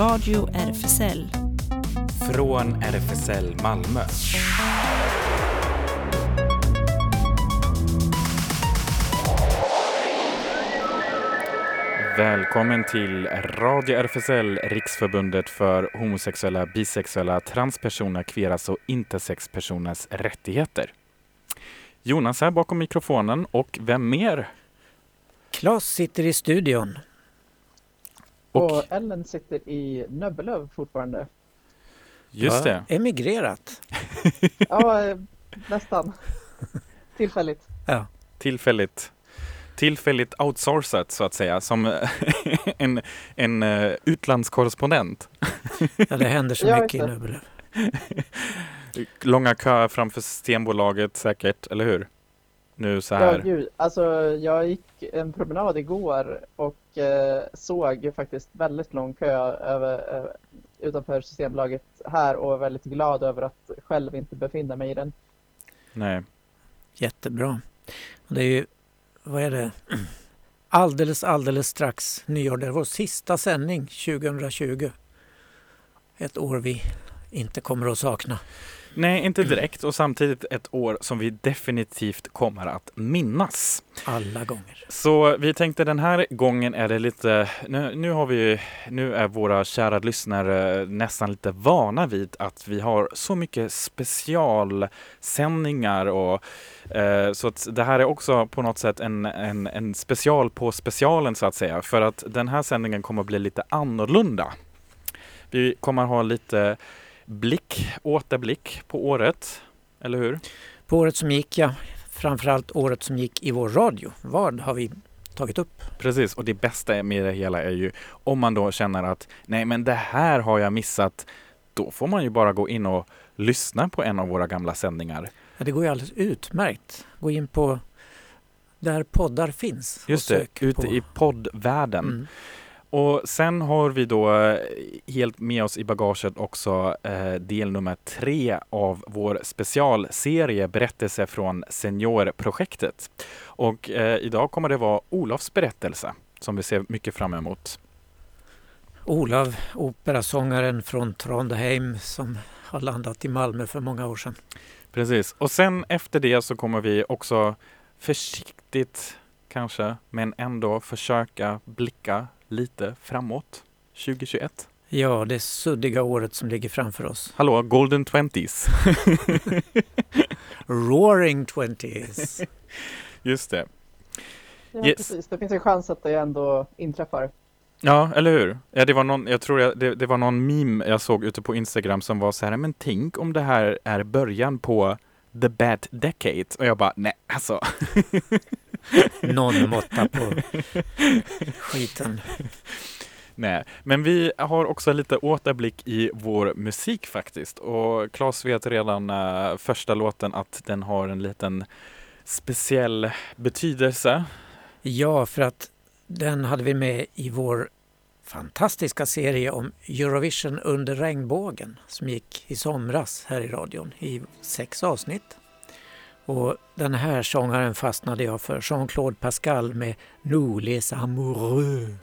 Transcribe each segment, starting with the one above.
Radio RFSL. Från RFSL Malmö. Välkommen till Radio RFSL, Riksförbundet för homosexuella, bisexuella, transpersoner, kveras och intersexpersoners rättigheter. Jonas här bakom mikrofonen och vem mer? Klas sitter i studion. Och, och Ellen sitter i Nöbbelöv fortfarande. Just det. Emigrerat. ja, nästan. Tillfälligt. Ja. Tillfälligt tillfälligt outsourcat så att säga, som en, en uh, utlandskorrespondent. ja, det händer så mycket i Nöbbelöv. Långa köer framför Systembolaget säkert, eller hur? Nu så här. Ja, gud. Alltså, jag gick en promenad igår och eh, såg faktiskt väldigt lång kö över, eh, utanför Systembolaget här och är väldigt glad över att själv inte befinna mig i den. Nej. Jättebra. Det är ju vad är det, alldeles, alldeles strax nyår. Det är vår sista sändning 2020. Ett år vi inte kommer att sakna. Nej, inte direkt och samtidigt ett år som vi definitivt kommer att minnas. Alla gånger. Så vi tänkte den här gången är det lite, nu, nu har vi, nu är våra kära lyssnare nästan lite vana vid att vi har så mycket specialsändningar och eh, så att det här är också på något sätt en, en, en special på specialen så att säga. För att den här sändningen kommer att bli lite annorlunda. Vi kommer att ha lite blick, återblick på året, eller hur? På året som gick, ja. Framförallt året som gick i vår radio. Vad har vi tagit upp? Precis, och det bästa med det hela är ju om man då känner att nej men det här har jag missat. Då får man ju bara gå in och lyssna på en av våra gamla sändningar. Ja, det går ju alldeles utmärkt. Gå in på där poddar finns. Just det, ute på... i poddvärlden. Mm. Och sen har vi då eh, helt med oss i bagaget också eh, del nummer tre av vår specialserie Berättelse från Seniorprojektet. Och eh, idag kommer det vara Olofs berättelse som vi ser mycket fram emot. Olav, operasångaren från Trondheim som har landat i Malmö för många år sedan. Precis, och sen efter det så kommer vi också försiktigt kanske, men ändå försöka blicka lite framåt 2021? Ja, det suddiga året som ligger framför oss. Hallå, golden twenties. Roaring twenties. Just det. Ja, yes. precis. Det finns en chans att det ändå inträffar. Ja, eller hur? Ja, det var någon, jag tror jag, det, det, var någon meme jag såg ute på Instagram som var så här, men tänk om det här är början på the bad decade. Och jag bara, nej alltså. någon måtta på skiten. Nej, men vi har också lite återblick i vår musik faktiskt. Och Claes vet redan äh, första låten att den har en liten speciell betydelse. Ja, för att den hade vi med i vår fantastiska serie om Eurovision under regnbågen som gick i somras här i radion i sex avsnitt. Och den här sångaren fastnade jag för, Jean-Claude Pascal med Nous les amoureux.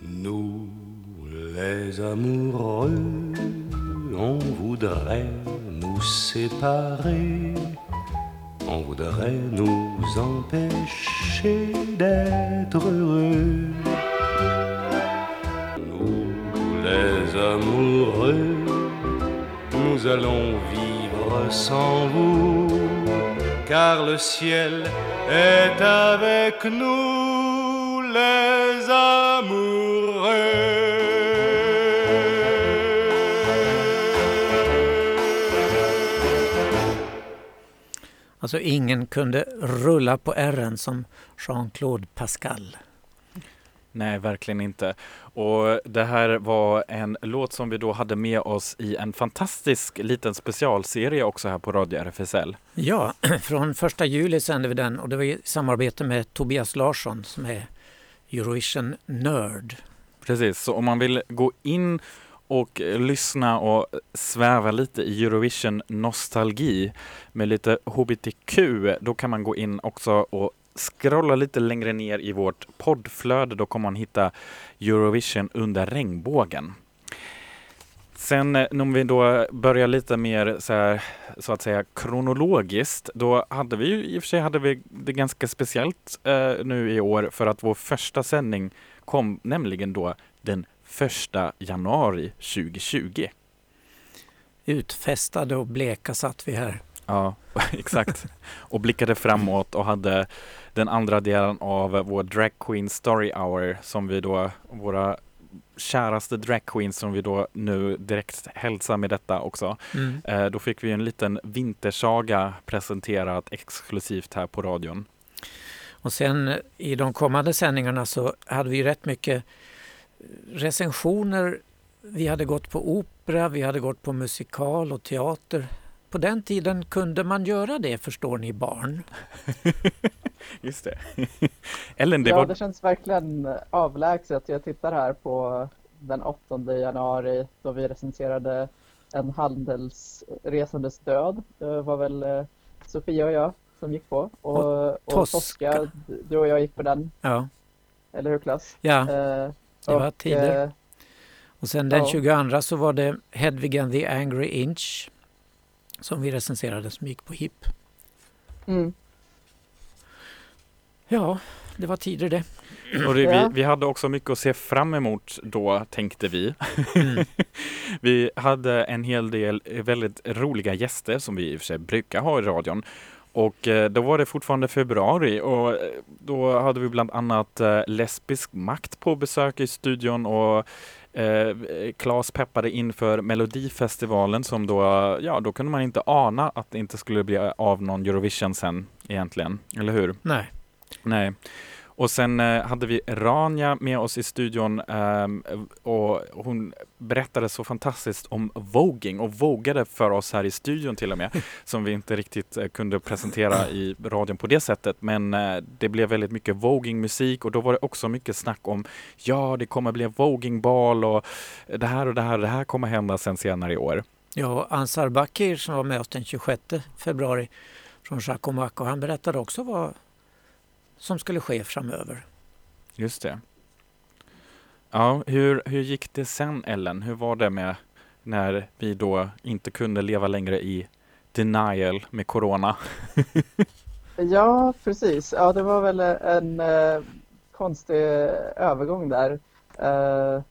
Nous les amoureux, on voudrait nous séparer on voudrait nous empêcher d'être heureux. Nous, les amoureux, nous allons vivre sans vous, car le ciel est avec nous, les amoureux. Alltså ingen kunde rulla på ärren som Jean-Claude Pascal. Nej, verkligen inte. Och det här var en låt som vi då hade med oss i en fantastisk liten specialserie också här på Radio RFSL. Ja, från första juli sände vi den och det var i samarbete med Tobias Larsson som är Eurovision Nörd. Precis, så om man vill gå in och lyssna och sväva lite i Eurovision nostalgi med lite HBTQ, då kan man gå in också och scrolla lite längre ner i vårt poddflöde. Då kommer man hitta Eurovision under regnbågen. Sen eh, om vi då börjar lite mer så, här, så att säga kronologiskt, då hade vi ju i och för sig hade vi det ganska speciellt eh, nu i år för att vår första sändning kom nämligen då den första januari 2020. Utfästade och bleka satt vi här. Ja, exakt. Och blickade framåt och hade den andra delen av vår Drag Queen Story Hour som vi då, våra käraste drag som vi då nu direkt hälsar med detta också. Mm. Eh, då fick vi en liten vintersaga presenterat exklusivt här på radion. Och sen i de kommande sändningarna så hade vi rätt mycket recensioner. Vi hade gått på opera, vi hade gått på musikal och teater. På den tiden kunde man göra det, förstår ni barn. Just det. Ellen, det ja, var... det känns verkligen avlägset. Jag tittar här på den 8 januari då vi recenserade en handelsresandes död. Det var väl eh, Sofia och jag som gick på. Och, och, och Tosca, du och jag gick på den. Ja. Eller hur Klas? Ja, eh, det var tider. Eh, och sen den ja. 22 så var det Hedvig and the Angry Inch som vi recenserade som gick på HIP. Mm. Ja, det var tider det. Och det, vi, vi, hade också mycket att se fram emot då, tänkte vi. Mm. vi hade en hel del väldigt roliga gäster som vi i och för sig brukar ha i radion. Och eh, då var det fortfarande februari och eh, då hade vi bland annat eh, Lesbisk makt på besök i studion och eh, Klas peppade inför Melodifestivalen som då, ja då kunde man inte ana att det inte skulle bli av någon Eurovision sen egentligen, eller hur? Nej. Nej. Och sen eh, hade vi Rania med oss i studion eh, och hon berättade så fantastiskt om voging och vågade för oss här i studion till och med, som vi inte riktigt eh, kunde presentera i radion på det sättet. Men eh, det blev väldigt mycket vogingmusik och då var det också mycket snack om ja, det kommer bli vogingbal och det här och det här, det här kommer hända sen senare i år. Ja, Ansar Bakir som var med oss den 26 februari från Chacomac och han berättade också vad som skulle ske framöver. Just det. Ja, hur, hur gick det sen Ellen? Hur var det med när vi då inte kunde leva längre i denial med corona? ja, precis. Ja, det var väl en eh, konstig övergång där. Eh,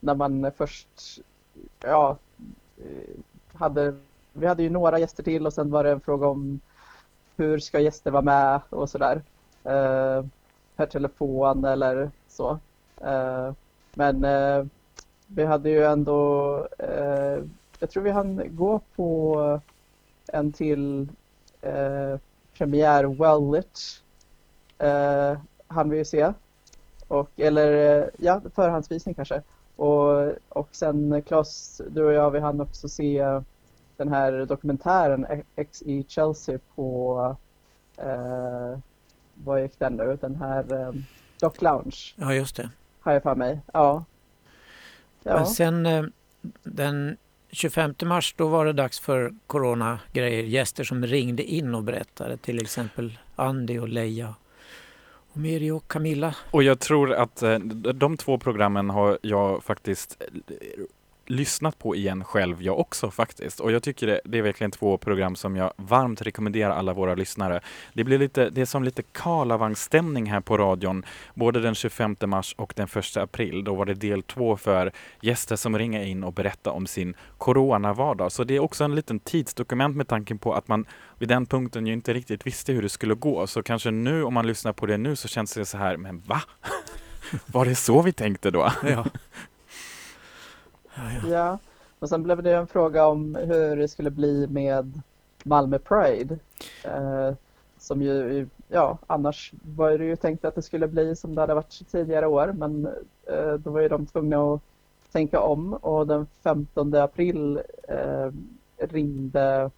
när man först, ja, eh, hade, vi hade ju några gäster till och sen var det en fråga om hur ska gäster vara med och sådär eh, per telefon eller så. Eh, men eh, vi hade ju ändå, eh, jag tror vi hann gå på en till eh, premiär Wellit eh, hann vi ju se. Och, eller eh, ja, förhandsvisning kanske. Och, och sen Claes, du och jag, vi hann också se den här dokumentären X i Chelsea på eh, den nu? Den här eh, Dock Lounge. Ja, just det. Har jag för mig. Ja. ja. Men sen eh, den 25 mars då var det dags för coronagrejer. Gäster som ringde in och berättade. Till exempel Andy och Leia. Och Miri och Camilla. Och jag tror att eh, de två programmen har jag faktiskt lyssnat på igen själv jag också faktiskt. Och jag tycker det, det, är verkligen två program som jag varmt rekommenderar alla våra lyssnare. Det blir lite, det är som lite Karlavagnsstämning här på radion, både den 25 mars och den 1 april. Då var det del två för gäster som ringer in och berättar om sin coronavardag. Så det är också en liten tidsdokument med tanken på att man vid den punkten ju inte riktigt visste hur det skulle gå. Så kanske nu om man lyssnar på det nu så känns det så här, men va? Var det så vi tänkte då? Ja. Ja, ja. ja, och sen blev det en fråga om hur det skulle bli med Malmö Pride. Eh, som ju, ja, annars var det ju tänkt att det skulle bli som det hade varit tidigare år, men eh, då var ju de tvungna att tänka om och den 15 april eh, ringde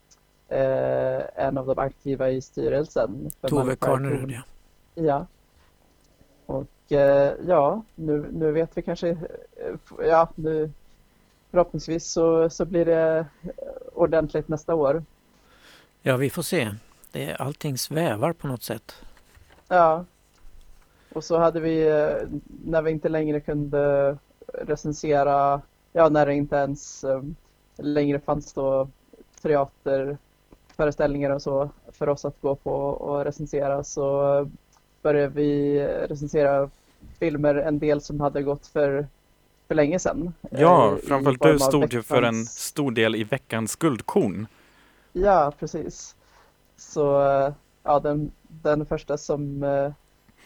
eh, en av de aktiva i styrelsen. Tove Karnerud, ja. Ja. Och eh, ja, nu, nu vet vi kanske, eh, ja, nu förhoppningsvis så, så blir det ordentligt nästa år. Ja, vi får se. Det, allting svävar på något sätt. Ja. Och så hade vi, eh, när vi inte längre kunde recensera, ja när det inte ens eh, längre fanns då teaterföreställningar och så för oss att gå på och recensera så började vi recensera filmer, en del som hade gått för, för länge sedan. Ja, eh, framförallt du stod ju för en stor del i veckans guldkorn. Ja, precis. Så ja, den, den första som eh,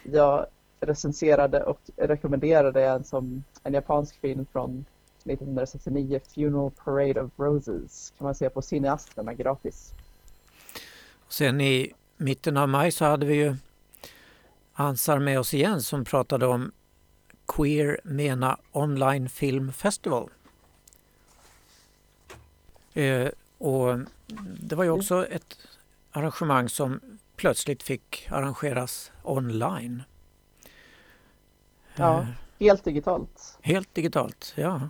jag recenserade och rekommenderade är en, som, en japansk film från 1969, Funeral Parade of Roses. kan man se på Cineasterna gratis. Sen i mitten av maj så hade vi ju Ansar med oss igen som pratade om Queer Mena Online Film Festival. Eh, och det var ju också ett arrangemang som plötsligt fick arrangeras online. Ja, eh, helt digitalt. Helt digitalt, ja.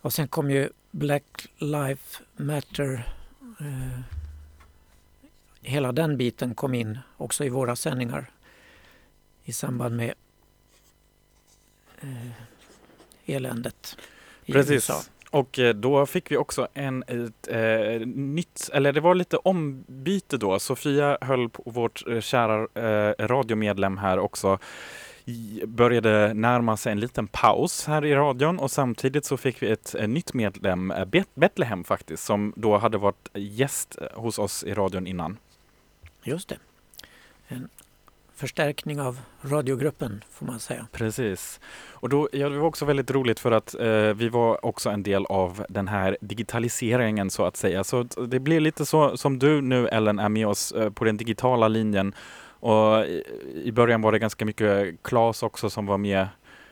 Och sen kom ju Black Lives Matter. Eh, hela den biten kom in också i våra sändningar i samband med eländet i Precis. USA. Och eh, då fick vi också en ett, eh, nytt, eller det var lite ombyte då. Sofia höll på vårt eh, kära eh, radiomedlem här också började närma sig en liten paus här i radion och samtidigt så fick vi ett, nytt medlem, eh, Betlehem faktiskt, som då hade varit gäst hos oss i radion innan. Just det. En förstärkning av radiogruppen får man säga. Precis. Och då, ja, det var också väldigt roligt för att eh, vi var också en del av den här digitaliseringen så att säga. Så det blir lite så som du nu Ellen är med oss eh, på den digitala linjen. Och i, i början var det ganska mycket Klas också som var med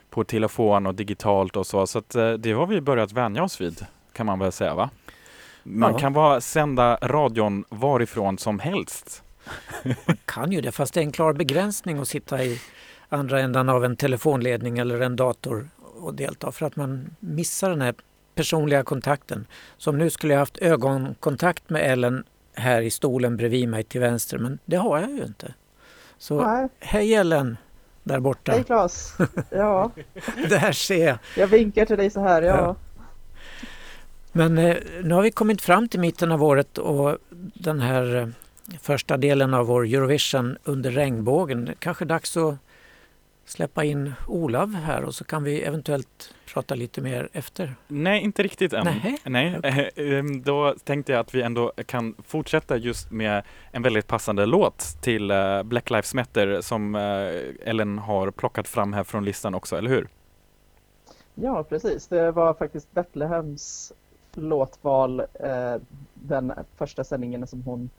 på telefon och digitalt och så. Så att, eh, det har vi börjat vänja oss vid kan man väl säga va? Man ja. kan bara sända radion varifrån som helst. Man kan ju det, fast det är en klar begränsning att sitta i andra ändan av en telefonledning eller en dator och delta för att man missar den här personliga kontakten. Som nu skulle jag haft ögonkontakt med Ellen här i stolen bredvid mig till vänster, men det har jag ju inte. Så Nej. hej Ellen där borta. Hej Claes. Ja. där ser jag. Jag vinkar till dig så här, ja. ja. Men eh, nu har vi kommit fram till mitten av året och den här eh, första delen av vår Eurovision under regnbågen. Kanske dags att släppa in Olav här och så kan vi eventuellt prata lite mer efter. Nej, inte riktigt än. Nej. Nej. Okay. Ehm, då tänkte jag att vi ändå kan fortsätta just med en väldigt passande låt till eh, Black Lives Matter som eh, Ellen har plockat fram här från listan också, eller hur? Ja, precis. Det var faktiskt Betlehems låtval eh, den första sändningen som hon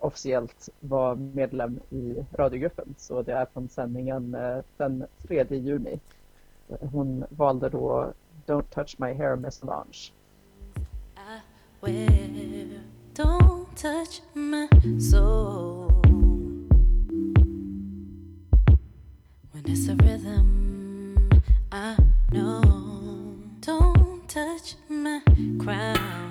officiellt var medlem i radiogruppen. Så det är från sändningen eh, den 3 juni. Hon valde då Don't touch my hair med Solange. don't touch my soul When it's a rhythm I know Don't touch my crown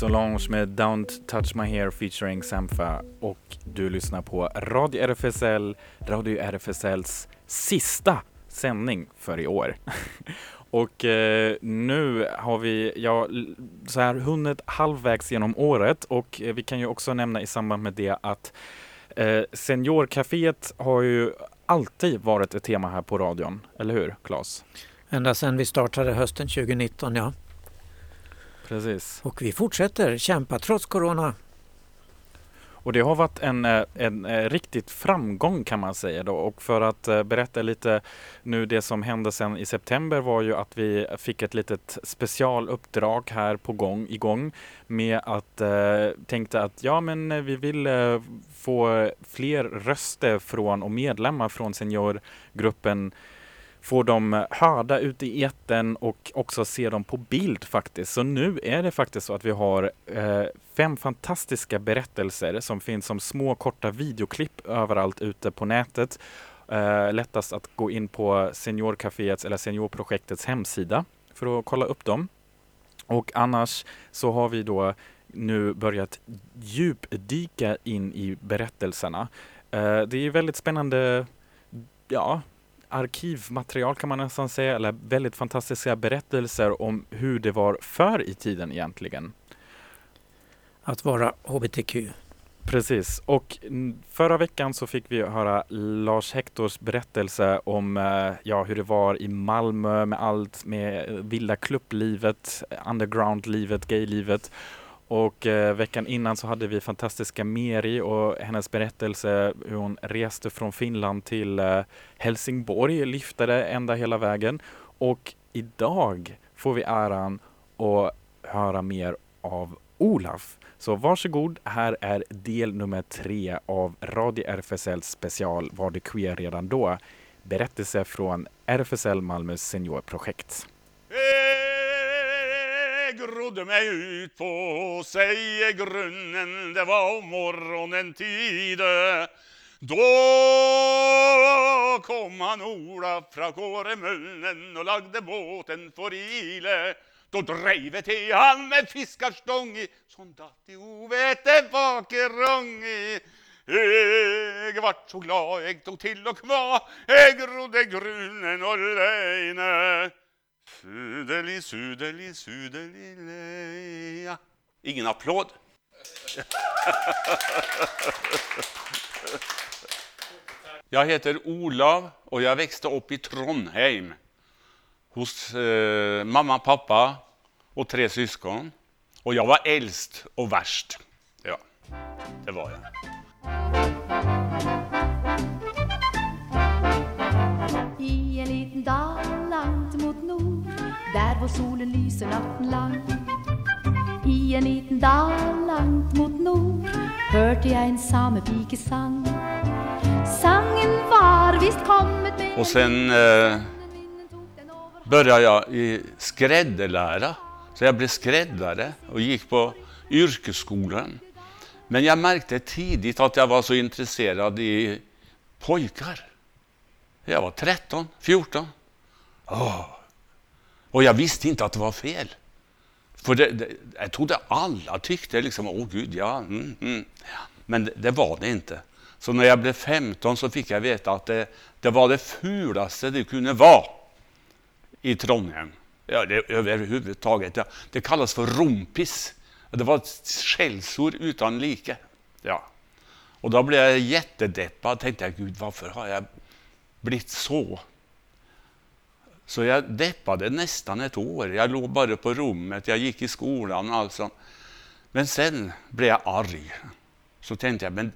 Solange med Don't touch my hair featuring Sampha och du lyssnar på Radio RFSL, Radio RFSLs sista sändning för i år. och eh, nu har vi ja, så här hunnit halvvägs genom året och eh, vi kan ju också nämna i samband med det att eh, Seniorcaféet har ju alltid varit ett tema här på radion, eller hur Claes? Ända sedan vi startade hösten 2019, ja. Precis. Och vi fortsätter kämpa trots corona. Och det har varit en, en, en riktigt framgång kan man säga då. Och för att berätta lite nu det som hände sen i september var ju att vi fick ett litet specialuppdrag här på gång, igång med att eh, tänkte att ja men vi vill eh, få fler röster från och medlemmar från seniorgruppen få dem hörda ute i eten och också se dem på bild faktiskt. Så nu är det faktiskt så att vi har eh, fem fantastiska berättelser som finns som små korta videoklipp överallt ute på nätet. Eh, lättast att gå in på Seniorcaféets eller Seniorprojektets hemsida för att kolla upp dem. Och annars så har vi då nu börjat djupdyka in i berättelserna. Eh, det är väldigt spännande ja, arkivmaterial kan man nästan säga, eller väldigt fantastiska berättelser om hur det var förr i tiden egentligen. Att vara hbtq. Precis, och förra veckan så fick vi höra Lars Hektors berättelse om eh, ja, hur det var i Malmö med allt med vilda klubblivet, undergroundlivet, gaylivet och eh, veckan innan så hade vi fantastiska Meri och hennes berättelse hur hon reste från Finland till eh, Helsingborg, lyftade ända hela vägen. Och idag får vi äran att höra mer av Olaf. Så varsågod, här är del nummer tre av Radio RFSL special Var du queer redan då? Berättelse från RFSL Malmös seniorprojekt grodde mig ut på sig grunnen, det var om morgonen tid. Då kom han Ola fra Kåremunnen och lagde båten för ile. Då drev till han med fiskarstång i, som datt i ovete bakerång i. Jag vart så glad, jag tog till och kva, jag grodde grunnen och leine. Sudeli, sudeli, sudeli, leja. Ingen applåd. Jag heter Olav och jag växte upp i Trondheim hos eh, mamma, pappa och tre syskon. Och jag var äldst och värst. Ja, det var jag. Där var solen lyser natten lang. I en liten dal langt mot nord hörde jag en samepikesang. Sangen var visst kommit med Och sen eh, började jag i skräddelära. Så jag blev skräddare och gick på yrkesskolan. Men jag märkte tidigt att jag var så intresserad i pojkar. Jag var 13, 14. Oh, och jag visste inte att det var fel. För det, det, jag trodde alla tyckte liksom, åh gud, ja. Mm, mm. Men det, det, var det inte. Så när jag blev 15 så fick jag veta att det, det var det fulaste det kunde vara i Trondheim. Ja, det, överhuvudtaget. Ja. Det kallas för rompis. Det var ett skällsord utan like. Ja. Och då blev jag jättedeppad. Tänkte jag, gud varför har jag blivit så? Så jag deppade nästan ett år. Jag låg bara på rummet, jag gick i skolan. och allt sånt. Men sen blev jag arg. Så tänkte jag, men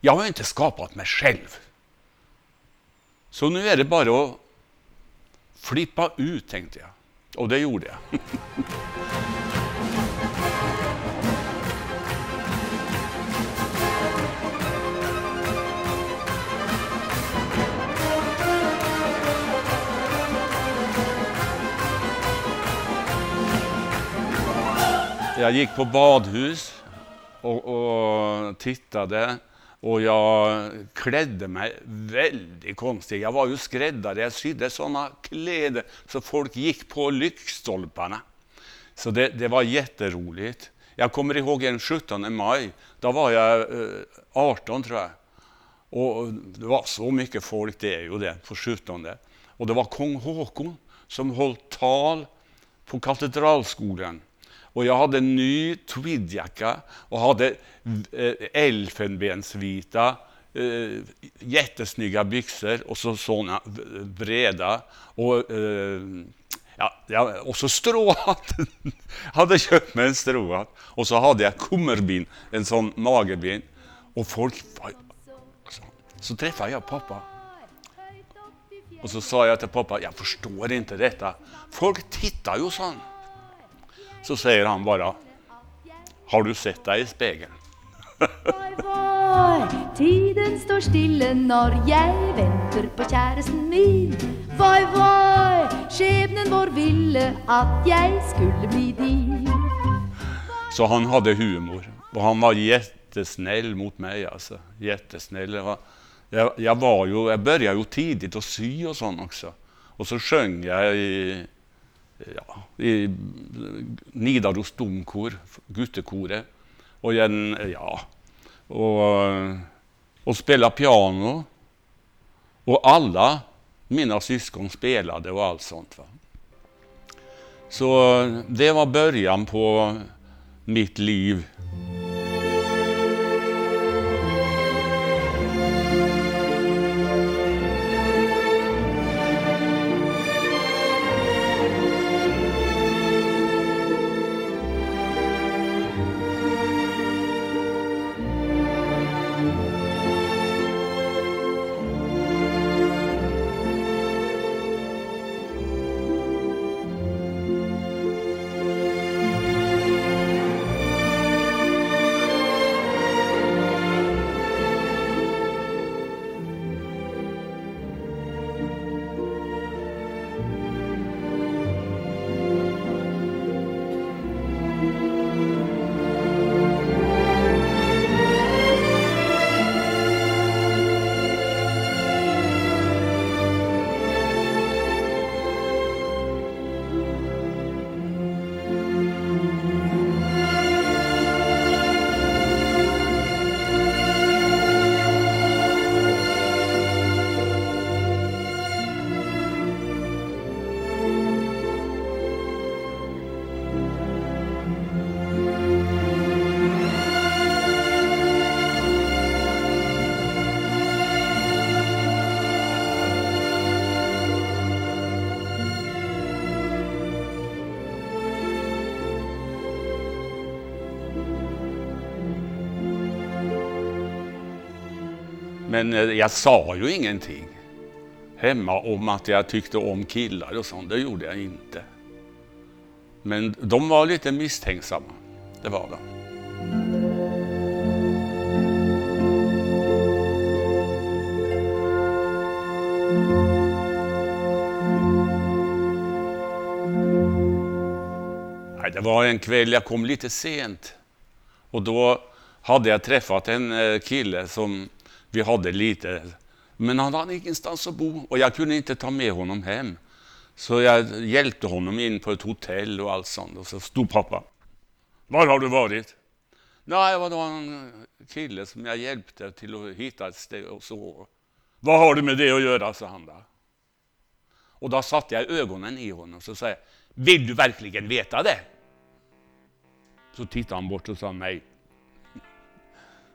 jag har inte skapat mig själv. Så nu är det bara att flippa ut, tänkte jag. Och det gjorde jag. Jag gick på badhus och, och, tittade och jag klädde mig väldigt konstigt. Jag var ju skräddare, jag sydde sådana kläder så folk gick på lyktstolparna. Så det, det, var jätteroligt. Jag kommer ihåg en 17 maj, då var jag eh, 18 tror jag. Och det var så mycket folk, det är ju det, på 17. Och det var kung Håkon som höll tal på Katedralskolan. Och jag hade en ny tweedjacka och hade eh, elfenbensvita eh, jättesnygga byxor och så såna breda. Och, eh, ja, och så stråhatt. hade köpt mig en stråhatt. Och så hade jag kummerbin, en sån magerbin. Och folk var... Så, så träffade jag pappa. Och så sa jag till pappa, jag förstår inte detta. Folk tittar ju sån. Så säger han bara, har du sett dig i spegeln? Voi, voi, tiden står stille når jeg venter på kjæresten min. Voi, voi, skjebnen vår ville at jeg skulle bli din. Så han hade humor. Och han var jättesnäll mot mig. Alltså. Jättesnäll. Var- Jag, jag, var ju, jag började ju tidigt att sy och sånt också. Och så sjöng jag i, ja, i Nidaros domkor, guttekoret. Och, igen, ja, och, och spela piano. Och alla mina syskon spelade och allt sånt. Va? Så det var början på mitt liv. Men eh, jag sa ju ingenting hemma om att jag tyckte om killar och sånt. Det gjorde jag inte. Men de var lite misstänksamma. Det var de. Det var en kväll, jag kom lite sent. Och då hade jag träffat en eh, kille som vi hade lite, men han hade ingenstans att bo och jag kunde inte ta med honom hem. Så jag hjälpte honom in på ett hotell och allt sånt. Och så stod pappa. Var har du varit? Nej, det var en kille som jag hjälpte till att hitta ett ställe och så. Vad har du med det att göra, sa han Där. Och då satte jag ögonen i honom och så sa jag, vill du verkligen veta det? Så tittade han bort och sa nej.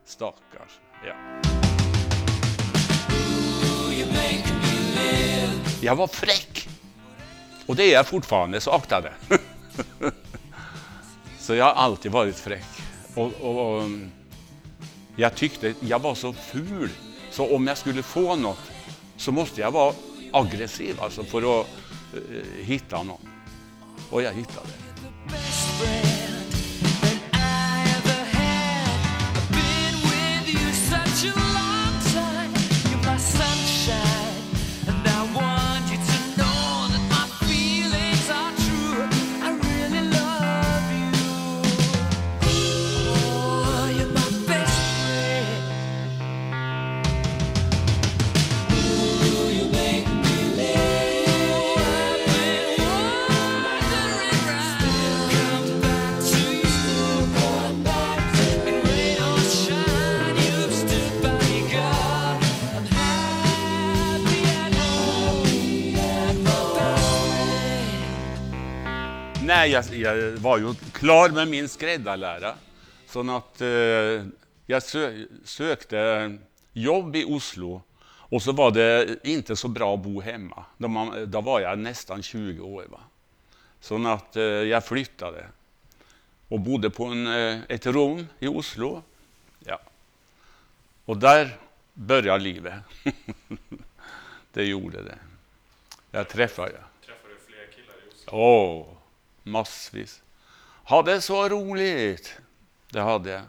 Stackars. Ja. Jag var fräck. Och det är jag fortfarande, så akta det. så jag har alltid varit fräck. Och, och, och, jag tyckte jag var så ful, så om jag skulle få något så måste jag vara aggressiv alltså, för att uh, hitta någon. Och jag hittade. Nej, jag, jag var ju klar med min skräddarlära. Så att eh, jag sö, sökte jobb i Oslo och så var det inte så bra att bo hemma. Då, man, då var jag nästan 20 år. Va? Så att eh, jag flyttade och bodde på en, eh, ett rum i Oslo. Ja. Och där började livet. det gjorde det. Där träffade jag. Träffade du fler killar i Oslo? Åh, massvis. Hade så roligt. Det hade jag.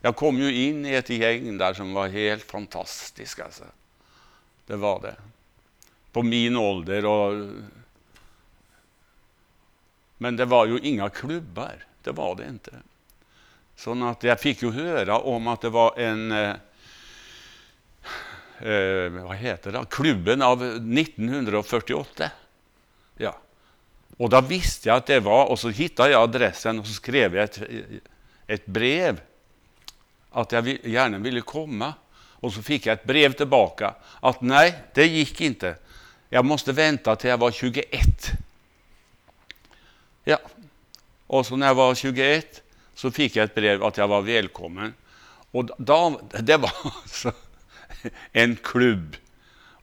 Jag kom ju in i ett gäng där som var helt fantastiskt. Alltså. Det var det. På min ålder. Och... Men det var ju inga klubbar. Det var det inte. Så att jag fick ju höra om att det var en eh, eh, vad heter det? klubben av 1948. Och då visste jag att det var, och så hittade jag adressen och så skrev jag ett, ett brev att jag gärna ville komma. Och så fick jag ett brev tillbaka att nej, det gick inte. Jag måste vänta till jag var 21. Ja, och så när jag var 21 så fick jag ett brev att jag var välkommen. Och då, det var alltså en klubb.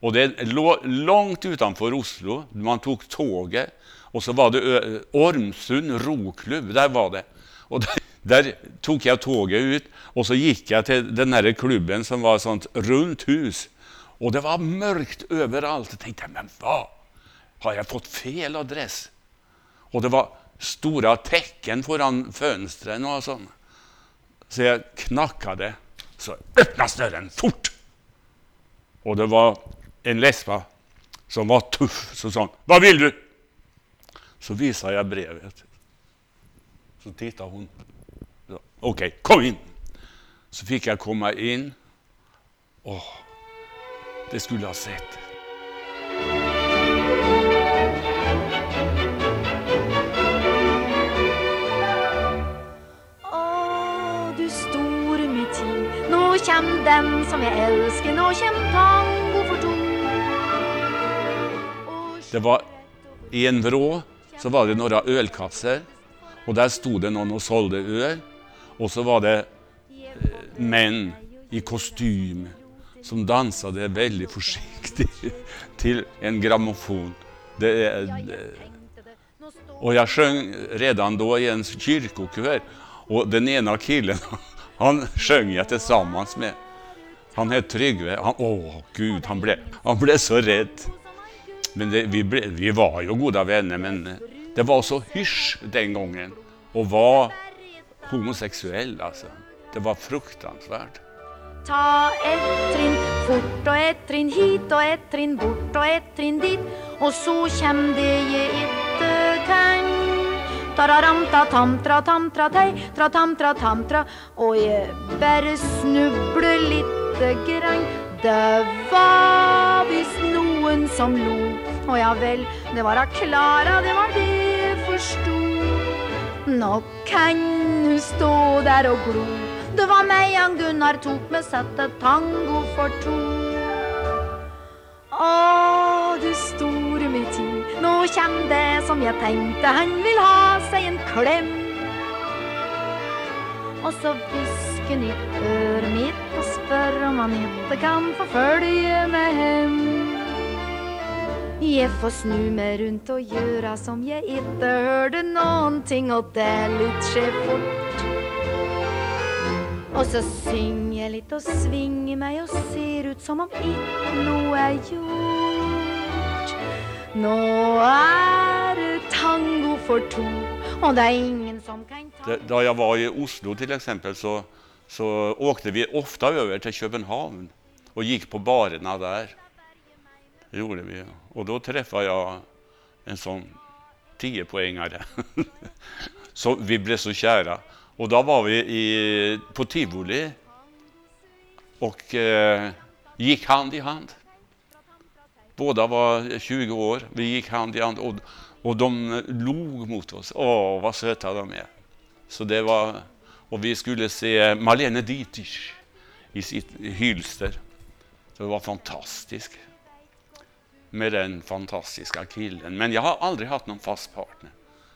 Och det låg långt utanför Oslo. Man tog tåget och så var det Ormsund roklubb, där var det. Och där, där, tog jag tåget ut och så gick jag till den här klubben som var ett sånt runt hus. Och det var mörkt överallt. Jag tänkte, men vad? Har jag fått fel adress? Och det var stora tecken föran fönstren och sånt. Så jag knackade. Så öppnas dörren fort! Och det var en lesba som var tuff. Så sa hon, vad vill du? Så visade jag brevet. Så tittade hon. Okej, okay, kom in. Så fick jag komma in. Åh, det skulle jag ha sett. Nå kjem den som jeg elsker, nå kjem tango for to. Det var i en vrå så var det några ölkasser och där stod det någon och sålde öl. Och så var det eh, män i kostym som dansade väldigt försiktigt till en grammofon. Det, det, eh, och jag sjöng redan då i en kyrkokör och den ena killen han sjöng jag tillsammans med. Han hette Tryggve. Han, åh gud, han blev, han blev så rädd. Men det, vi, ble, vi var ju goda vänner, men det var så hysch den gången att vara homosexuell. Alltså. Det var fruktansvärt. Ta ett trinn fort och ett trinn hit och ett trinn bort och ett trinn dit och så kände je itte kan. Tararam ta tam tra tam tra tamtra tra tam tra tam tra lite grann. Det var visst noen som lo. Å ja vel, det var da Klara, det var det jag forsto. Nå kan du stå der og glo. Det var meg han Gunnar tok med sette tango for to. Å, du store mi tid, nå kjem det som jeg tenkte, han vil ha seg en klem. Og så hvisker han i øret mitt og spør om han ikke kan få følge med hem. Jeg får snu meg rundt og gjøre som jeg ikke hørte noen ting, og det litt skjer fort. Og så synger jeg litt og svinger meg og ser ut som om ikke noe er gjort. Nå er det tango for to, og det er ingen som kan ta Da jag var i Oslo till exempel så, så åkte vi ofta över till Köpenhamn och gick på barerna där. Det gjorde vi. Och då träffade jag en sån tiopoängare. så vi blev så kära. Och då var vi i, på tivoli och eh, gick hand i hand. Båda var 20 år, vi gick hand i hand och, och de log mot oss. Åh, vad söta de är. Så det var, och vi skulle se Marlene Dietrich i sitt hylster. Så det var fantastiskt med den fantastiska killen. Men jag har aldrig haft någon fast partner.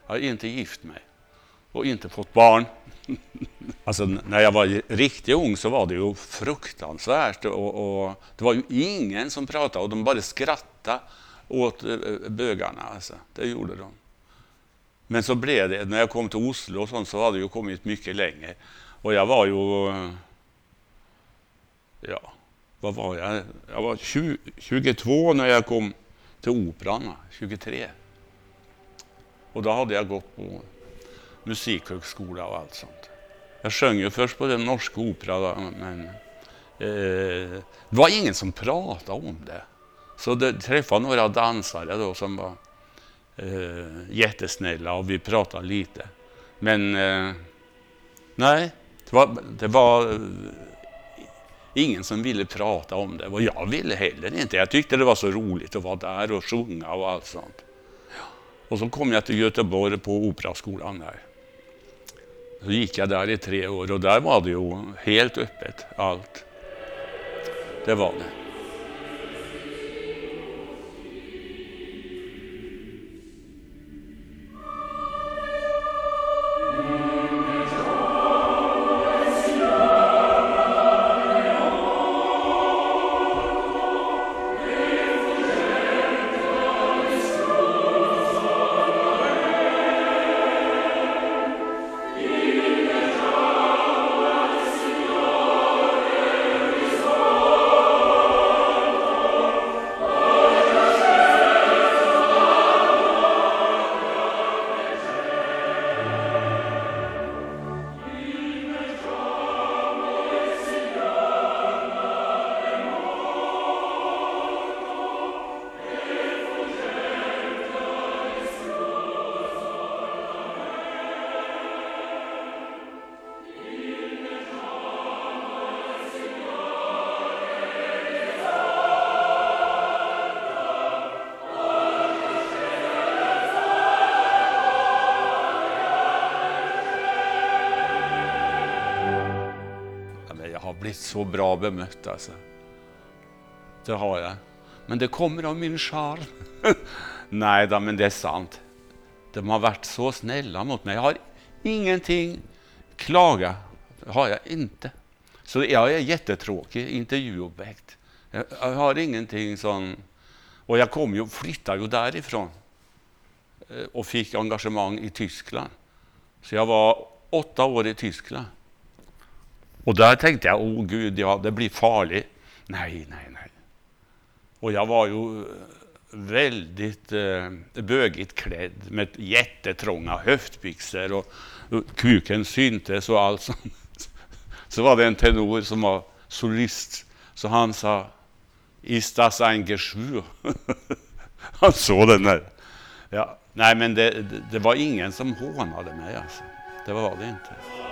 Jag har inte gift mig och inte fått barn. Alltså när jag var riktigt ung så var det ju fruktansvärt och, och det var ju ingen som pratade och de bara skrattade åt eh, bögarna. Alltså. Det gjorde de. Men så blev det, när jag kom till Oslo och sånt så hade det ju kommit mycket längre. Och jag var ju ja, vad var jag? Jag var 20, 22 när jag kom till Operan, 23. Och då hade jag gått på musikhögskola och allt sånt. Jag sjöng ju först på den norska operan, men eh, det var ingen som pratade om det. Så det träffade några dansare då som var eh, jättesnälla och vi pratade lite. Men eh, nej, det var, det var ingen som ville prata om det och jag ville heller inte. Jag tyckte det var så roligt att vara där och sjunga och allt sånt. Och så kom jag till Göteborg på Operaskolan där. Så gick jag där i tre år och där var det ju helt öppet allt. Det var det. Blivit så bra bemött alltså. Det har jag. Men det kommer av min charm. Nej då, men det är sant. De har varit så snälla mot mig. Jag har ingenting klaga. har jag inte. Så jag är jättetråkig intervjuobjekt. Jag har ingenting som... Och jag kom ju, flyttade ju därifrån eh, och fick engagemang i Tyskland. Så jag var åtta år i Tyskland. Och där tänkte jag, åh gud, ja, det blir farligt. Nej, nej, nej. Och jag var ju eh, väldigt eh, bögigt klädd med jättetrånga höftbyxor och, och kuken syntes och allt sånt. Så var det en tenor som var solist, så han sa Ist das ein han såg den där. Ja, nej, men det, det, det var ingen som hånade mig alltså. Det var det inte.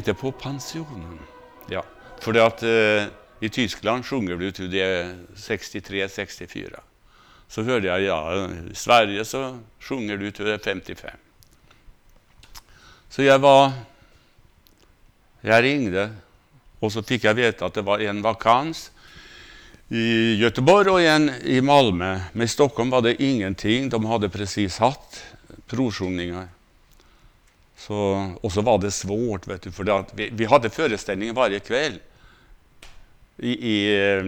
Tänkte på pensionen. Ja, för att eh, i Tyskland sjunger du till det 63-64. Så hörde jag, ja, i Sverige så sjunger du till det 55. Så jag var, jag ringde och så fick jag veta att det var en vakans i Göteborg och en i Malmö. Men i Stockholm var det ingenting. De hade precis haft provsjungningar. Så, och så var det svårt, vet du, för det vi, vi hade föreställningar varje kväll. I, i eh,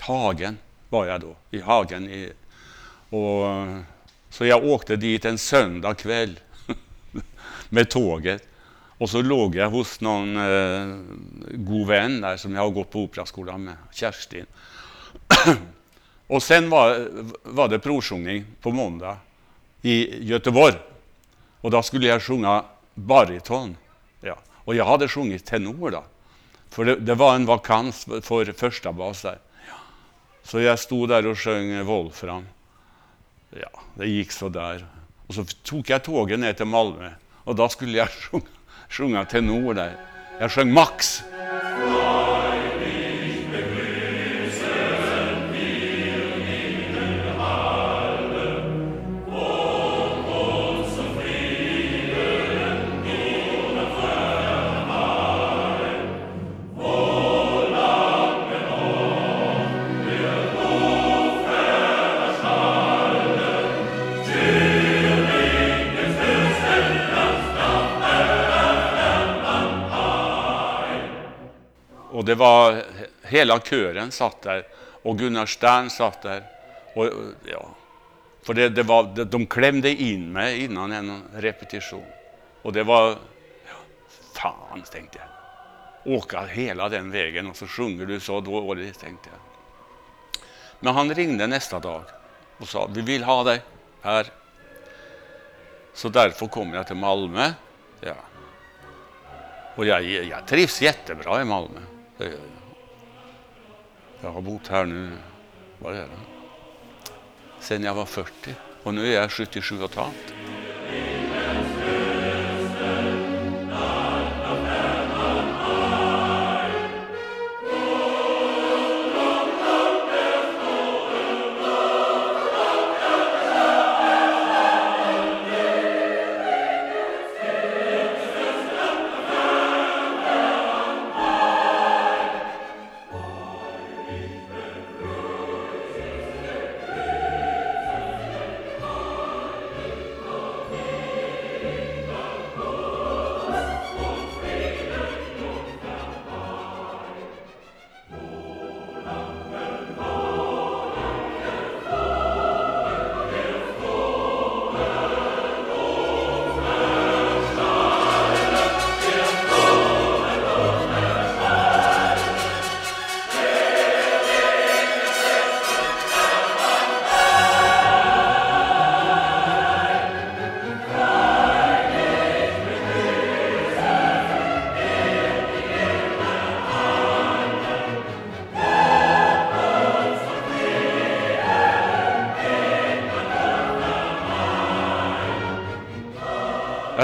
Hagen var jag då, i Hagen. I, och, så jag åkte dit en söndag kväll med tåget. Och så låg jag hos någon eh, god vän där som jag har gått på operaskolan med, Kerstin. och sen var, var det provsjungning på måndag i Göteborg. Och då skulle jag sjunga bariton. Ja. Och jag hade sjungit tenor då. För det, det var en vakans för första bas där. Ja. Så jag stod där och sjöng Wolfram. Ja, det gick så där. Och så tog jag tåget ner till Malmö. Och då skulle jag sjunga, sjunga tenor där. Jag sjöng Max. Det var hela kören satt där och Gunnar Stern satt där. Och, ja, för det, det var, de klämde in mig innan en repetition. Och det var, ja, fan tänkte jag. Åka hela den vägen och så sjunger du så dåligt tänkte jag. Men han ringde nästa dag och sa vi vill ha dig här. Så därför kom jag till Malmö. Ja. Och jag, jag trivs jättebra i Malmö. Jag har bott här nu, vad är det? Sen jag var 40 och nu är jag 77 och ett halvt.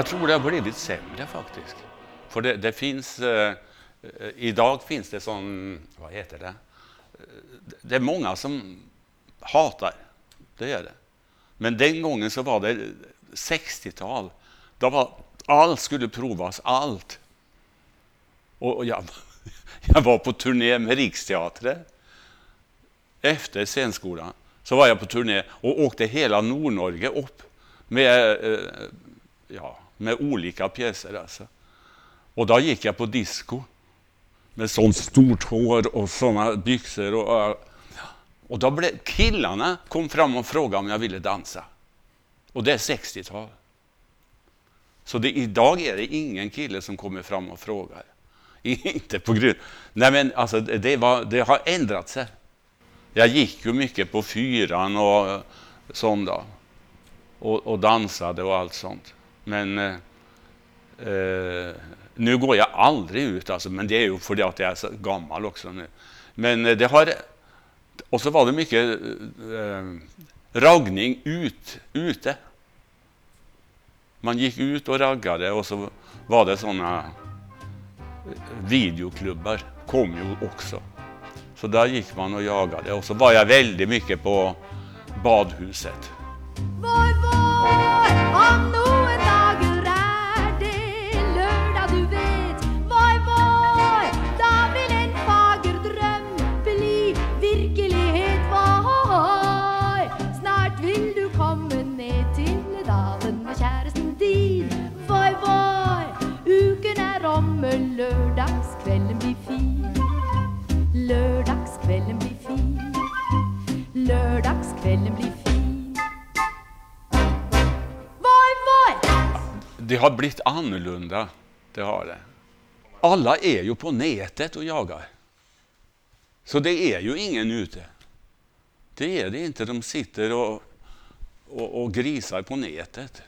Jag tror det har blivit sämre faktiskt. För det, det finns, eh, idag finns det sån, vad heter det? Eh, det är många som hatar, det är det. Men den gången så var det 60-tal. Då var, allt skulle provas, allt. Och, och jag, jag var på turné med Riksteatern. Efter scenskolan så var jag på turné och åkte hela Nordnorge upp med eh, ja, med olika pjäser. Alltså. Och då gick jag på disco med sånt stort hår och såna byxor. Och, och då blev, killarna kom fram och frågade om jag ville dansa. Och det är 60-tal. Så det, idag är det ingen kille som kommer fram och frågar. Inte på grund... Nej men alltså det, var, det har ändrat sig. Jag gick ju mycket på fyran och sånt då. Och, och dansade och allt sånt. Men eh, eh, nu går jag aldrig ut, alltså, men det är ju för att jag är så gammal också nu. Men eh, det har... Och så var det mycket eh, eh raggning ut, ute. Man gick ut och raggade och så var det sådana eh, videoklubbar, kom ju också. Så där gick man och jagade och så var jag väldigt mycket på badhuset. Var, voi, Lördagskvällen blir fin Voi, voi! Det har blivit annorlunda, det har det. Alla är ju på nätet och jagar. Så det är ju ingen ute. Det är det inte. De sitter och, och, och grisar på nätet.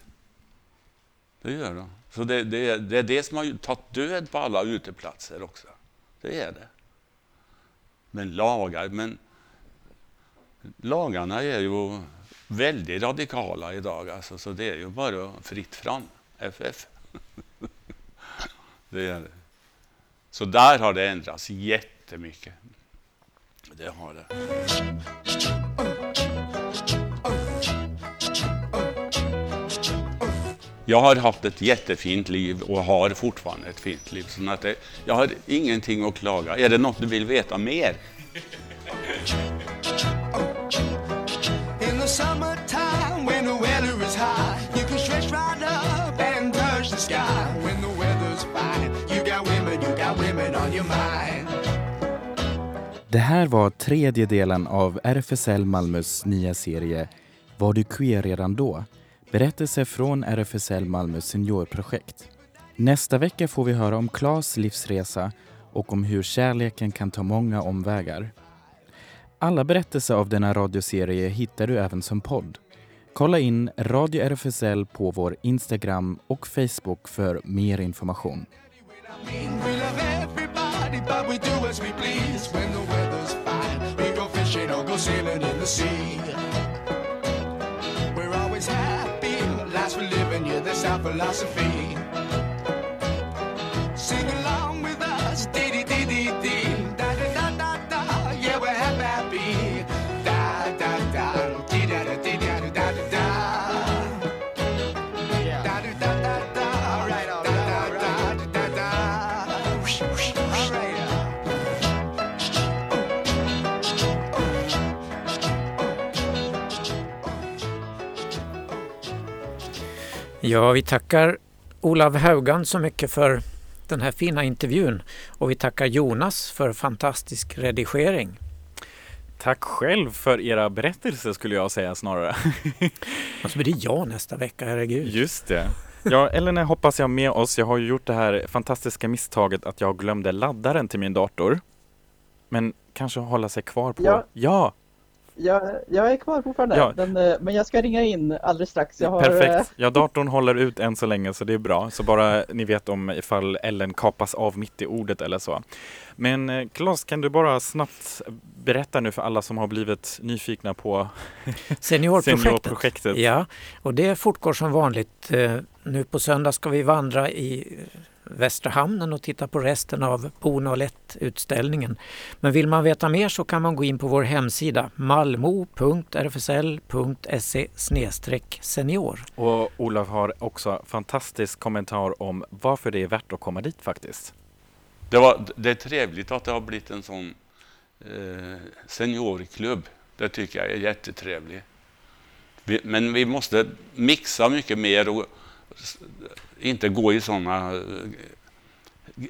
Det gör de. Så det, det, det, är det som har tagit död på alla uteplatser också. Det är det. Men lagar, men lagarna är ju väldigt radikala idag. Alltså, så det är ju bara fritt fram, FF. det är det. Så där har det ändrats jättemycket. Det har det. Jag har haft ett jättefint liv och har fortfarande ett fint liv. Så att det, jag har ingenting att klaga. Är det något du vill veta mer? Det här var tredje delen av RFSL Malmös nya serie Var du queer redan då? Berättelse från RFSL Malmös seniorprojekt. Nästa vecka får vi höra om Klas livsresa och om hur kärleken kan ta många omvägar. Alla berättelser av denna radioserie hittar du även som podd. Kolla in Radio RFSL på vår Instagram och Facebook för mer information. We but we do as we please. When the weather's fine, we go fishing or go sailing in the sea. We're always happy, last we're living, yeah, that's our philosophy. Ja, vi tackar Olav Haugan så mycket för den här fina intervjun och vi tackar Jonas för fantastisk redigering. Tack själv för era berättelser skulle jag säga snarare. Och så blir det jag nästa vecka, herregud. Just det. Ja, Ellen hoppas jag med oss. Jag har ju gjort det här fantastiska misstaget att jag glömde laddaren till min dator. Men kanske hålla sig kvar på... Ja. ja Jag, jag är kvar fortfarande, Ja. men, eh, men jag ska ringa in alldeles strax. Jag har, eh, Perfekt. Ja, datorn håller ut än så länge så det är bra. Så bara ni vet om ifall Ellen kapas av mitt i ordet eller så. Men eh, Claes, kan du bara snabbt berätta nu för alla som har blivit nyfikna på Seniorprojektet. seniorprojektet? Ja, och det fortgår som vanligt. Eh, Nu på söndag ska vi vandra i Västra hamnen och titta på resten av Bonolett-utställningen. Men vill man veta mer så kan man gå in på vår hemsida malmo.rfsl.se senior. Och Olof har också fantastisk kommentar om varför det är värt att komma dit faktiskt. Det, var, det är trevligt att det har blivit en sån eh, seniorklubb. Det tycker jag är jättetrevligt. Vi, men vi måste mixa mycket mer och inte gå i såna eh,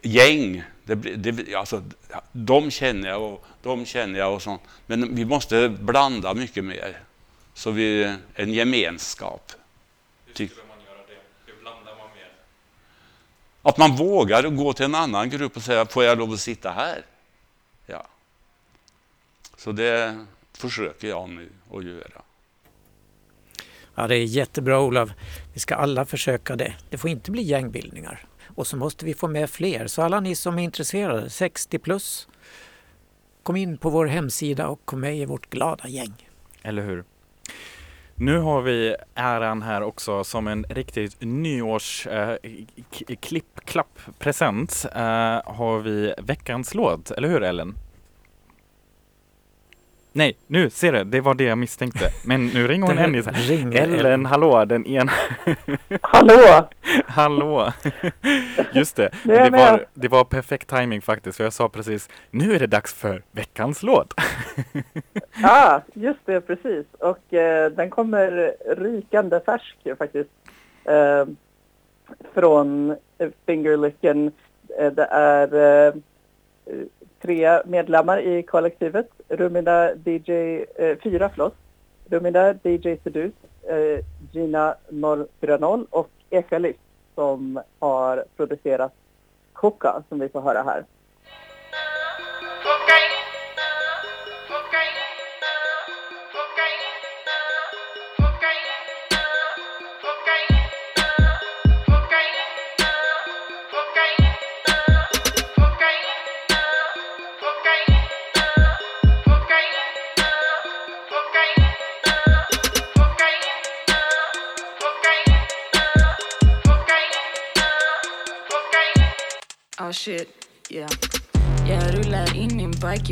gäng. Det, det, alltså, de känner jag och de känner jag och sånt. Men vi måste blanda mycket mer. Så vi en gemenskap. Ty- Att man vågar gå till en annan grupp och säga, får jag lov att sitta här? Ja. Så det försöker jag nu att göra. Ja, det är jättebra Olav. Vi ska alla försöka det. Det får inte bli gängbildningar. Och så måste vi få med fler. Så alla ni som är intresserade, 60 plus, kom in på vår hemsida och kom med i vårt glada gäng. Eller hur? Nu har vi äran här också som en riktigt nyårs eh, klipp, klapp, present eh, har vi veckans låt, eller hur Ellen? Nej, nu ser du, det var det jag misstänkte. Men nu ringer hon ringer Ellen, hallå, den ena. Hallå! hallå! Just det, det var, det var perfekt timing faktiskt, för jag sa precis, nu är det dags för veckans låt. Ja, just det, precis. Och eh, den kommer rykande färsk faktiskt. Eh, från Fingerlicken. Eh, det är eh, tre medlemmar i kollektivet. Rumina DJ, eh, fyra förlåt. Rumina DJ Sedus, eh, Gina 040 och Ecalift som har producerat Koka som vi får höra här.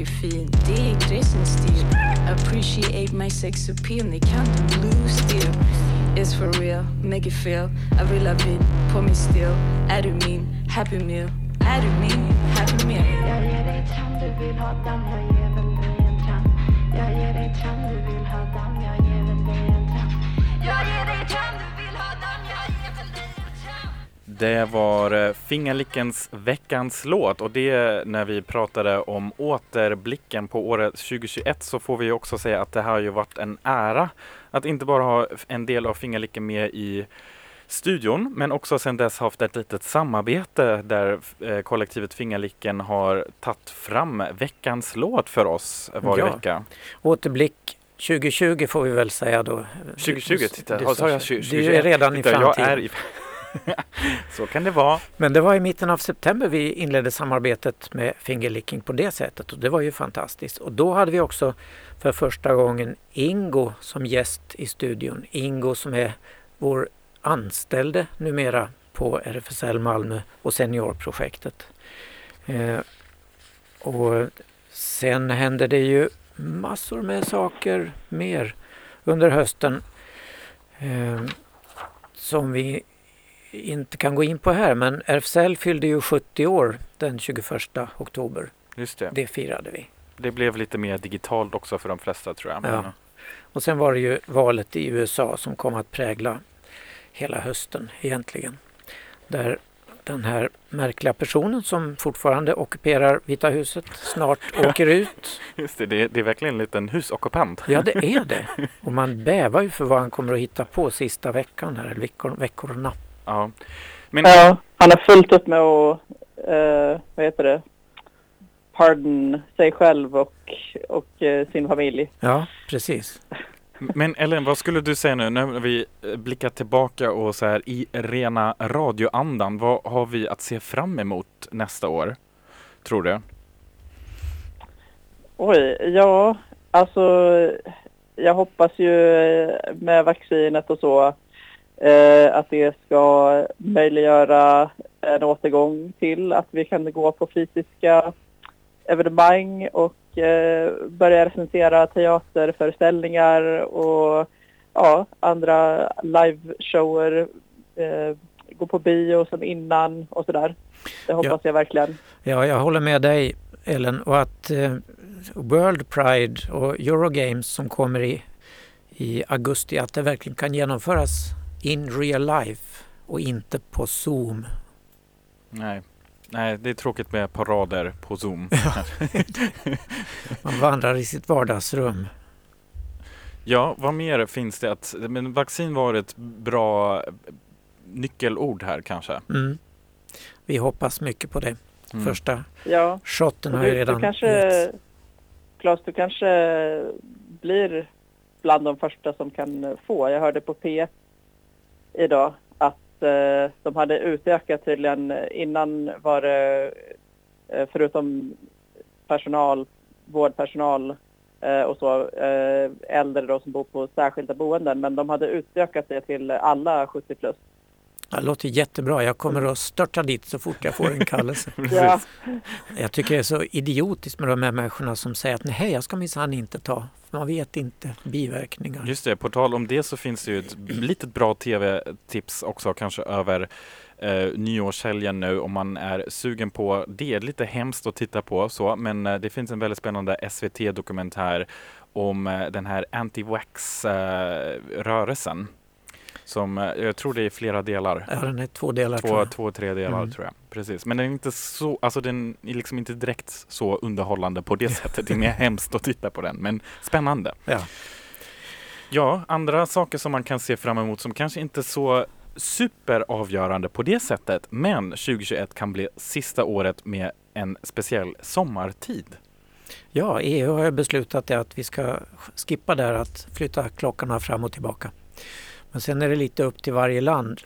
En bike fin, det är. Appreciate my sex appeal, ni kan den blue still. It's for real, make it feel. I vill love vid på min still. Du min happy meal? Är du min happy meal? Jag ger dig tam, du vill ha damm, jag Det var eh, Fingerlickens veckans låt och det när vi pratade om återblicken på året 2021 så får vi också säga att det har ju varit en ära att inte bara ha en del av Fingerlicken med i studion men också sedan dess haft ett litet samarbete där eh, kollektivet Fingerlicken har tagit fram veckans låt för oss varje Ja. vecka. Återblick 2020 får vi väl säga då. 2020, titta, Du- sa jag du 2021? är redan i Titta, jag framtiden. Så kan det vara. Men det var i mitten av september vi inledde samarbetet med Fingerlicking på det sättet och det var ju fantastiskt. Och då hade vi också för första gången Ingo som gäst i studion. Ingo som är vår anställde numera på RFSL Malmö och Seniorprojektet. Eh, och sen hände det ju massor med saker mer under hösten eh, som vi inte kan gå in på här men RFSL fyllde ju 70 år den 21 oktober. Just det. Det firade vi. Det blev lite mer digitalt också för de flesta tror jag. Ja. Och sen var det ju valet i USA som kom att prägla hela hösten egentligen. Där den här märkliga personen som fortfarande ockuperar Vita huset snart åker ut. Just det, det, är- verkligen en liten husockupant. Ja, det är det. Och man bävar ju för vad han kommer att hitta på sista veckan här, eller veckor, veckorna. Ja. Men Ja, han har fullt upp med att, eh, vad heter det, pardon sig själv och, och eh, sin familj. Ja, precis. Men Ellen, vad skulle du säga nu när vi eh, blickar tillbaka och så här i rena radioandan, vad har vi att se fram emot nästa år? Tror du? Oj, ja, alltså jag hoppas ju eh, med vaccinet och så eh, att det ska möjliggöra en återgång till att vi kan gå på fysiska evenemang och eh, börja recensera teaterföreställningar och ja, andra liveshower, eh, gå på bio som innan och sådär. Det hoppas jag verkligen. Ja, jag håller med dig Ellen och att eh, World Pride och Eurogames som kommer i, i augusti, att det verkligen kan genomföras in real life och inte på Zoom. Nej. Nej, det är tråkigt med parader på Zoom. Man vandrar i sitt vardagsrum. Ja, vad mer finns det att... Men vaccin var ett bra nyckelord här kanske. Mm. Vi hoppas mycket på det. Mm. Första Ja. shotten har ju redan du kanske. Claes, du kanske blir bland de första som kan få. Jag hörde på P idag att eh, de hade utökat tydligen. Eh, innan var det eh, förutom personal, vårdpersonal eh, och så eh, äldre då som bor på särskilda boenden. Men de hade utökat det till alla 70 plus. Det låter jättebra. Jag kommer att störta dit så fort jag får en kallelse. Ja. Jag tycker det är så idiotiskt med de här människorna som säger att nej, jag ska minsann inte ta. Man vet inte biverkningar. Just det, på tal om det så finns det ju ett litet bra tv-tips också kanske över eh, nyårshelgen nu om man är sugen på det. är lite hemskt att titta på så, men eh, det finns en väldigt spännande SVT-dokumentär om eh, den här anti-wax-rörelsen. Som, eh, jag tror det är flera delar. Ja, den är två delar Två, två, tre delar Mm. tror jag. Precis. Men den är inte så, alltså den är liksom inte direkt så underhållande på det sättet. Det är mer hemskt att titta på den, men spännande. Ja. Ja, andra saker som man kan se fram emot som kanske inte är så superavgörande på det sättet, men 2021 kan bli sista året med en speciell sommartid. Ja, EU har beslutat att vi ska skippa där att flytta klockorna fram och tillbaka. Men sen är det lite upp till varje land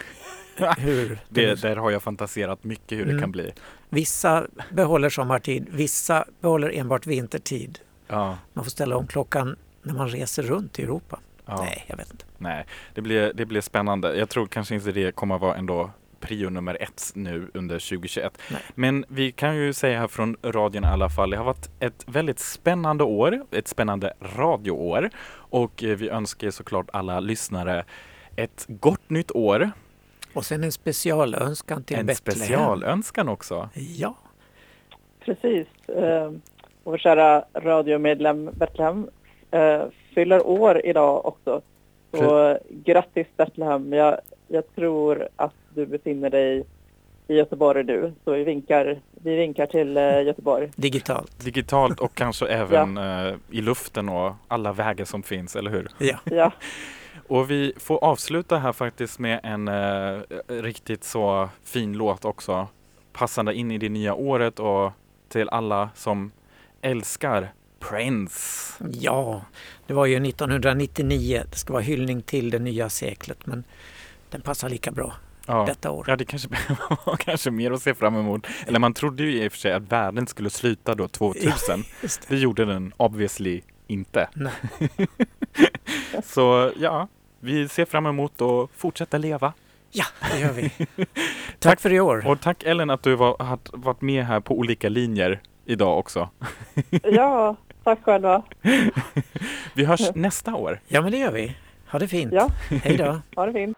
hur Det, där har jag fantiserat mycket hur det Mm. kan bli. Vissa behåller sommartid, vissa behåller enbart vintertid. Ja, Man får ställa om klockan när man reser runt i Europa. ja. Nej, jag vet inte. Nej, det blir, det blir spännande. Jag tror kanske inte det kommer vara ändå prio nummer ett nu under 2021. Nej. Men vi kan ju säga här från radion i alla fall, det har varit ett väldigt spännande år, ett spännande radioår och eh, vi önskar såklart alla lyssnare ett gott nytt år. Och sen en specialönskan till en Betlehem. specialönskan också. Ja, Precis. Eh, vår kära radiomedlem Betlehem eh, fyller år idag också. Så grattis Betlehem. Jag, jag tror att du befinner dig i Göteborg nu. Så vi vinkar, vi vinkar till eh, Göteborg. Digitalt. Digitalt och kanske även eh, i luften och alla vägar som finns, eller hur? Ja. Ja, Och vi får avsluta här faktiskt med en eh, riktigt så fin låt också. Passande in i det nya året och till alla som älskar Prince. Ja, det var ju 1999. Det ska vara hyllning till det nya seklet men den passar lika bra Ja. detta år. Ja, det kanske var kanske mer att se fram emot. Eller man trodde ju i och för sig att världen skulle sluta då 2000. Just det. Det gjorde den obviously inte. Nej. Så ja, vi ser fram emot att fortsätta leva. Ja, det gör vi. Tack för i år. Och tack Ellen att du var, har varit med här på olika linjer idag också. ja tack själva. Vi hörs nästa år. Ja, men det gör vi. Ha det fint. Ja. Hej då. Ha det fint.